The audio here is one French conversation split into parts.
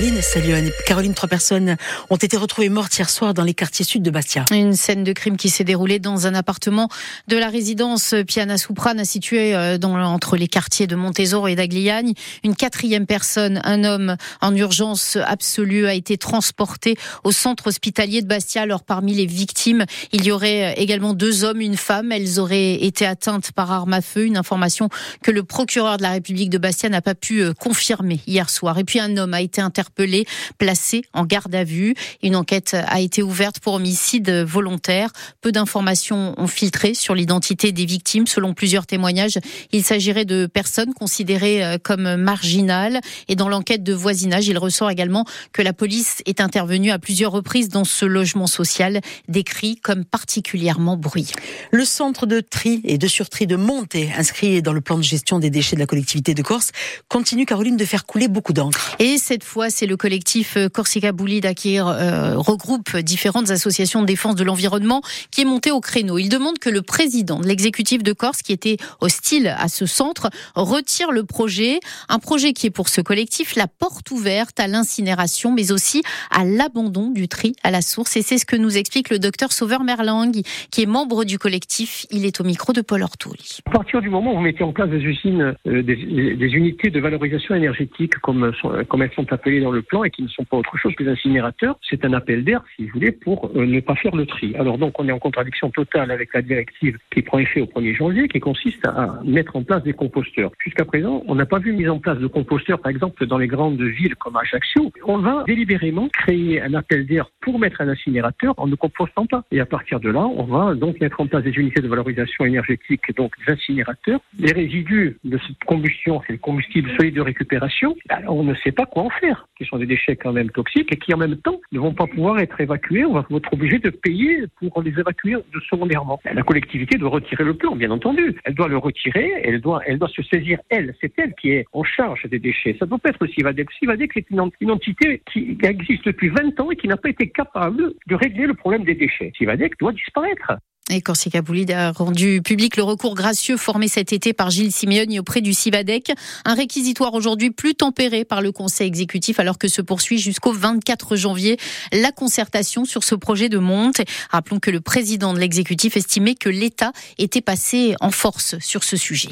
Caroline. Salut Caroline, trois personnes ont été retrouvées mortes hier soir dans les quartiers sud de Bastia. Une scène de crime qui s'est déroulée dans un appartement de la résidence Piana Suprana située euh, dans, entre les quartiers de Montesoro et d'Agliagne. Une quatrième personne, un homme en urgence absolue, a été transporté au centre hospitalier de Bastia. Alors parmi les victimes, il y aurait également deux hommes, une femme. Elles auraient été atteintes par arme à feu. Une information que le procureur de la République de Bastia n'a pas pu euh, confirmer hier soir. Et puis un homme a été interpellé, placé en garde à vue. Une enquête a été ouverte pour homicide volontaire. Peu d'informations ont filtré sur l'identité des victimes. Selon plusieurs témoignages, il s'agirait de personnes considérées euh, comme marginales. Et dans l'enquête de voisinage, il ressort également que la police est intervenue à plusieurs reprises dans ce logement social, décrit comme particulièrement bruyant. Le centre de tri et de surtri de Monté, inscrit dans le plan de gestion des déchets de la collectivité de Corse, continue, Caroline, de faire couler beaucoup d'encre. Et cette fois, c'est le collectif euh, Corsica Boulida qui euh, regroupe différentes associations de défense de l'environnement qui est monté au créneau. Il demande que le président de l'exécutif de Corse, qui était hostile à ce centre, retire le projet. Un projet qui est pour ce collectif la porte ouverte à l'incinération, mais aussi à l'abandon du tri à la source. Et c'est ce que nous explique le docteur Sauveur Merlang, qui est membre du collectif. Il est au micro de Paul Ortoli. À partir du moment où vous mettez en place des usines, euh, des, unités de valorisation énergétique, comme, comme elles sont appelées dans le plan et qui ne sont pas autre chose que des incinérateurs, c'est un appel d'air, si vous voulez, pour euh, ne pas faire le tri. Alors donc, on est en contradiction totale avec la directive qui prend effet au 1er janvier, qui consiste à mettre en place des composteurs. Jusqu'à présent, on n'a pas vu mise en place de composteurs, par exemple, dans les grandes villes comme Ajaccio. On va délibérément créer un appel d'air pour mettre un incinérateur en ne compostant pas. Et à partir de là, on va donc mettre en place des unités de valorisation énergétique, donc des incinérateurs. Les résidus de cette combustion, c'est le combustible solide de récupération. On ne sait pas quoi en faire, qui sont des déchets quand même toxiques et qui en même temps ne vont pas pouvoir être évacués. On va être obligé de payer pour les évacuer de secondairement. La collectivité doit retirer le plan, bien entendu. Elle doit le retirer, elle doit, elle doit se saisir, elle. C'est elle qui est en charge des déchets. Ça doit pas être Sivadec. Sivadec, c'est une, une entité qui existe depuis 20 ans et qui n'a pas été capable de régler le problème des déchets. Sivadec doit disparaître. Et Corsica Boulid a rendu public le recours gracieux formé cet été par Gilles Simeoni auprès du CIVADEC. Un réquisitoire aujourd'hui plus tempéré par le Conseil exécutif alors que se poursuit jusqu'au 24 janvier la concertation sur ce projet de monte. Rappelons que le président de l'exécutif estimait que l'État était passé en force sur ce sujet.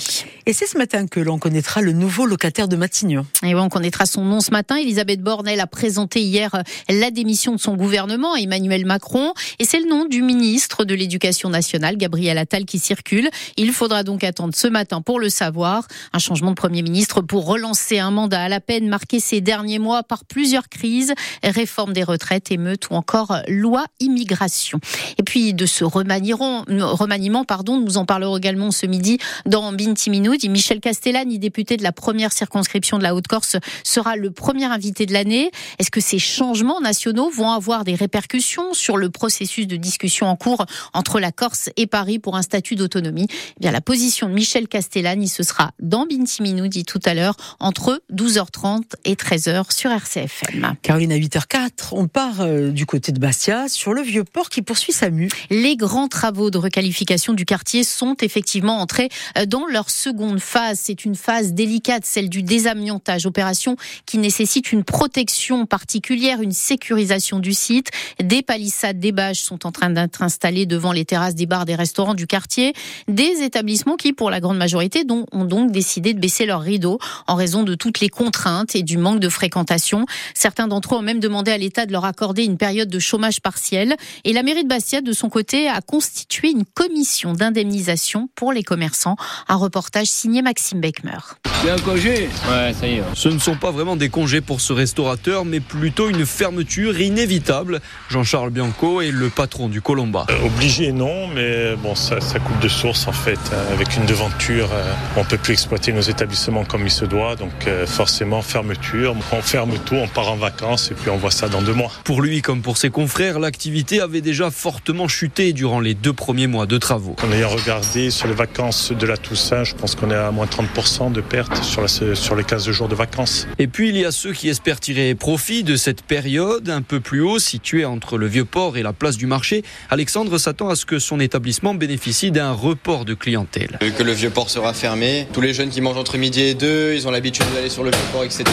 Et c'est ce matin que l'on connaîtra le nouveau locataire de Matignon. Et oui, on connaîtra son nom ce matin. Elisabeth Bornel a présenté hier la démission de son gouvernement, Emmanuel Macron. Et c'est le nom du ministre de l'Éducation nationale, Gabriel Attal, qui circule. Il faudra donc attendre ce matin pour le savoir. Un changement de Premier ministre pour relancer un mandat à la peine marqué ces derniers mois par plusieurs crises, réforme des retraites, émeutes ou encore loi immigration. Et puis de ce remaniement, pardon, nous en parlerons également ce midi dans Binti Minoudi. Michel Castellani, député de la première circonscription de la Haute-Corse, sera le premier invité de l'année. Est-ce que ces changements nationaux vont avoir des répercussions sur le processus de discussion en cours entre la Corse et Paris pour un statut d'autonomie. Eh bien, la position de Michel Castellani, ce sera dans Bintimino, dit tout à l'heure, entre 12h30 et 13h sur RCFM. Caroline, à 8h04, on part euh, du côté de Bastia sur le vieux port qui poursuit sa mue. Les grands travaux de requalification du quartier sont effectivement entrés euh, dans leur seconde phase. C'est une phase délicate, celle du désamiantage, opération qui nécessite une protection particulière, une sécurisation du site. Des palissades, des bâches sont en train d'être installées devant les terrasses des bars, des restaurants du quartier, des établissements qui, pour la grande majorité, ont donc décidé de baisser leurs rideaux en raison de toutes les contraintes et du manque de fréquentation. Certains d'entre eux ont même demandé à l'État de leur accorder une période de chômage partiel. Et la mairie de Bastia, de son côté, a constitué une commission d'indemnisation pour les commerçants. Un reportage signé Maxime Beckmer. C'est un congé Ouais, ça y est. Ce ne sont pas vraiment des congés pour ce restaurateur, mais plutôt une fermeture inévitable. Jean-Charles Bianco est le patron du Colomba. Euh, obligé, non mais bon, ça, ça coupe de source en fait. Euh, avec une devanture, euh, on peut plus exploiter nos établissements comme il se doit, donc euh, forcément fermeture. On ferme tout, on part en vacances et puis on voit ça dans deux mois. Pour lui comme pour ses confrères, l'activité avait déjà fortement chuté durant les deux premiers mois de travaux. En ayant regardé sur les vacances de la Toussaint, je pense qu'on est à moins 30% de pertes sur, la, sur les 15 jours de vacances. Et puis il y a ceux qui espèrent tirer profit de cette période un peu plus haut, située entre le Vieux-Port et la place du marché. Alexandre s'attend à ce que que son établissement bénéficie d'un report de clientèle. Vu que le vieux port sera fermé, tous les jeunes qui mangent entre midi et deux, ils ont l'habitude d'aller sur le vieux port, etc.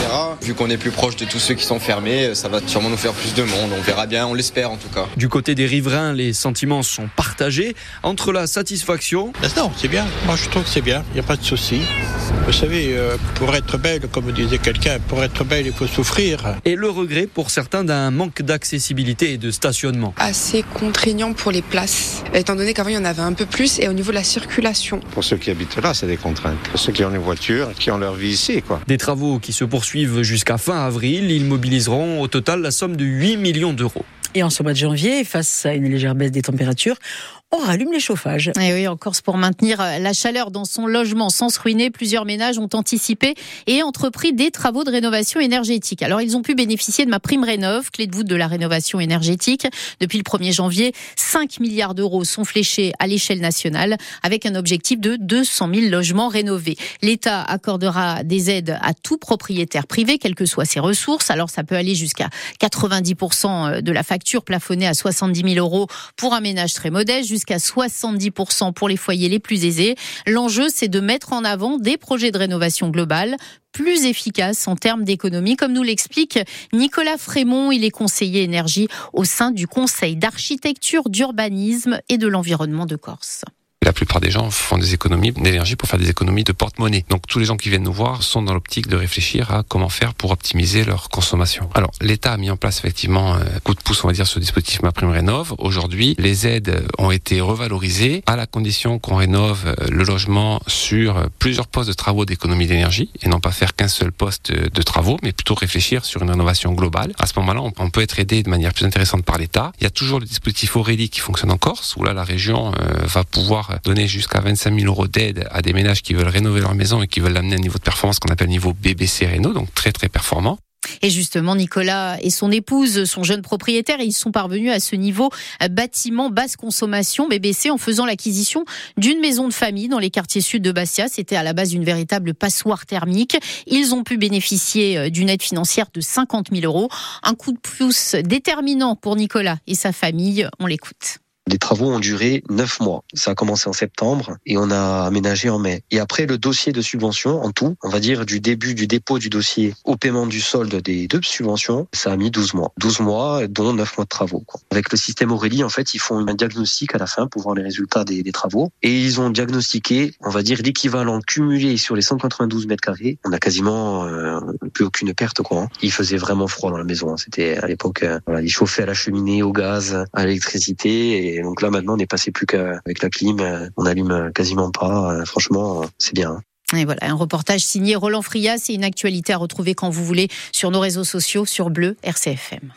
Vu qu'on est plus proche de tous ceux qui sont fermés, ça va sûrement nous faire plus de monde. On verra bien, on l'espère en tout cas. Du côté des riverains, les sentiments sont partagés entre la satisfaction. Non, c'est bien. Moi, je trouve que c'est bien. Il n'y a pas de souci. Vous savez, euh, pour être belle, comme disait quelqu'un, pour être belle, il faut souffrir. Et le regret pour certains d'un manque d'accessibilité et de stationnement. Assez contraignant pour les places, étant donné qu'avant il y en avait un peu plus, et au niveau de la circulation. Pour ceux qui habitent là, c'est des contraintes. Pour ceux qui ont une voiture, qui ont leur vie ici, quoi. Des travaux qui se poursuivent jusqu'à fin avril. Ils mobiliseront au total la somme de 8 millions d'euros. Et en ce mois de janvier, face à une légère baisse des températures, on rallume les chauffages. Et oui, en Corse, pour maintenir la chaleur dans son logement sans se ruiner, plusieurs ménages ont anticipé et entrepris des travaux de rénovation énergétique. Alors, ils ont pu bénéficier de ma prime rénov, clé de voûte de la rénovation énergétique. Depuis le 1er janvier, 5 milliards d'euros sont fléchés à l'échelle nationale avec un objectif de 200 000 logements rénovés. L'État accordera des aides à tout propriétaire privé, quelles que soient ses ressources. Alors, ça peut aller jusqu'à 90% de la facture plafonnée à 70 000 euros pour un ménage très modeste, jusqu'à 70% pour les foyers les plus aisés. L'enjeu, c'est de mettre en avant des projets de rénovation globale plus efficaces en termes d'économie, comme nous l'explique Nicolas Frémont. Il est conseiller énergie au sein du Conseil d'architecture, d'urbanisme et de l'environnement de Corse. La plupart des gens font des économies d'énergie pour faire des économies de porte-monnaie. Donc tous les gens qui viennent nous voir sont dans l'optique de réfléchir à comment faire pour optimiser leur consommation. Alors l'État a mis en place effectivement un coup de pouce, on va dire, sur le dispositif MaPrimeRénov. Aujourd'hui, les aides ont été revalorisées à la condition qu'on rénove le logement sur plusieurs postes de travaux d'économie d'énergie et non pas faire qu'un seul poste de travaux, mais plutôt réfléchir sur une rénovation globale. À ce moment-là, on peut être aidé de manière plus intéressante par l'État. Il y a toujours le dispositif Aurélie qui fonctionne en Corse, où là la région va pouvoir donner jusqu'à 25 000 euros d'aide à des ménages qui veulent rénover leur maison et qui veulent l'amener à un niveau de performance qu'on appelle niveau BBC Réno, donc très très performant. Et justement, Nicolas et son épouse sont jeunes propriétaires et ils sont parvenus à ce niveau bâtiment basse consommation BBC en faisant l'acquisition d'une maison de famille dans les quartiers sud de Bastia. C'était à la base une véritable passoire thermique. Ils ont pu bénéficier d'une aide financière de 50 000 euros. Un coup de pouce déterminant pour Nicolas et sa famille. On l'écoute. Les travaux ont duré neuf mois. Ça a commencé en septembre et on a aménagé en mai. Et après, le dossier de subvention, en tout, on va dire du début du dépôt du dossier au paiement du solde des deux subventions, ça a mis 12 mois. 12 mois, dont neuf mois de travaux. Quoi. Avec le système Aurélie, en fait, ils font un diagnostic à la fin pour voir les résultats des, travaux. Et ils ont diagnostiqué, on va dire, l'équivalent cumulé sur les 192 mètres carrés. On a quasiment euh, plus aucune perte. Quoi. Hein. Il faisait vraiment froid dans la maison. Hein. C'était à l'époque, euh, voilà, ils chauffaient à la cheminée, au gaz, à l'électricité. Donc là, maintenant, on n'est passé plus qu'avec la clim. On allume quasiment pas. Franchement, c'est bien. Et voilà, un reportage signé Roland Frias. C'est une actualité à retrouver quand vous voulez sur nos réseaux sociaux, sur Bleu RCFM.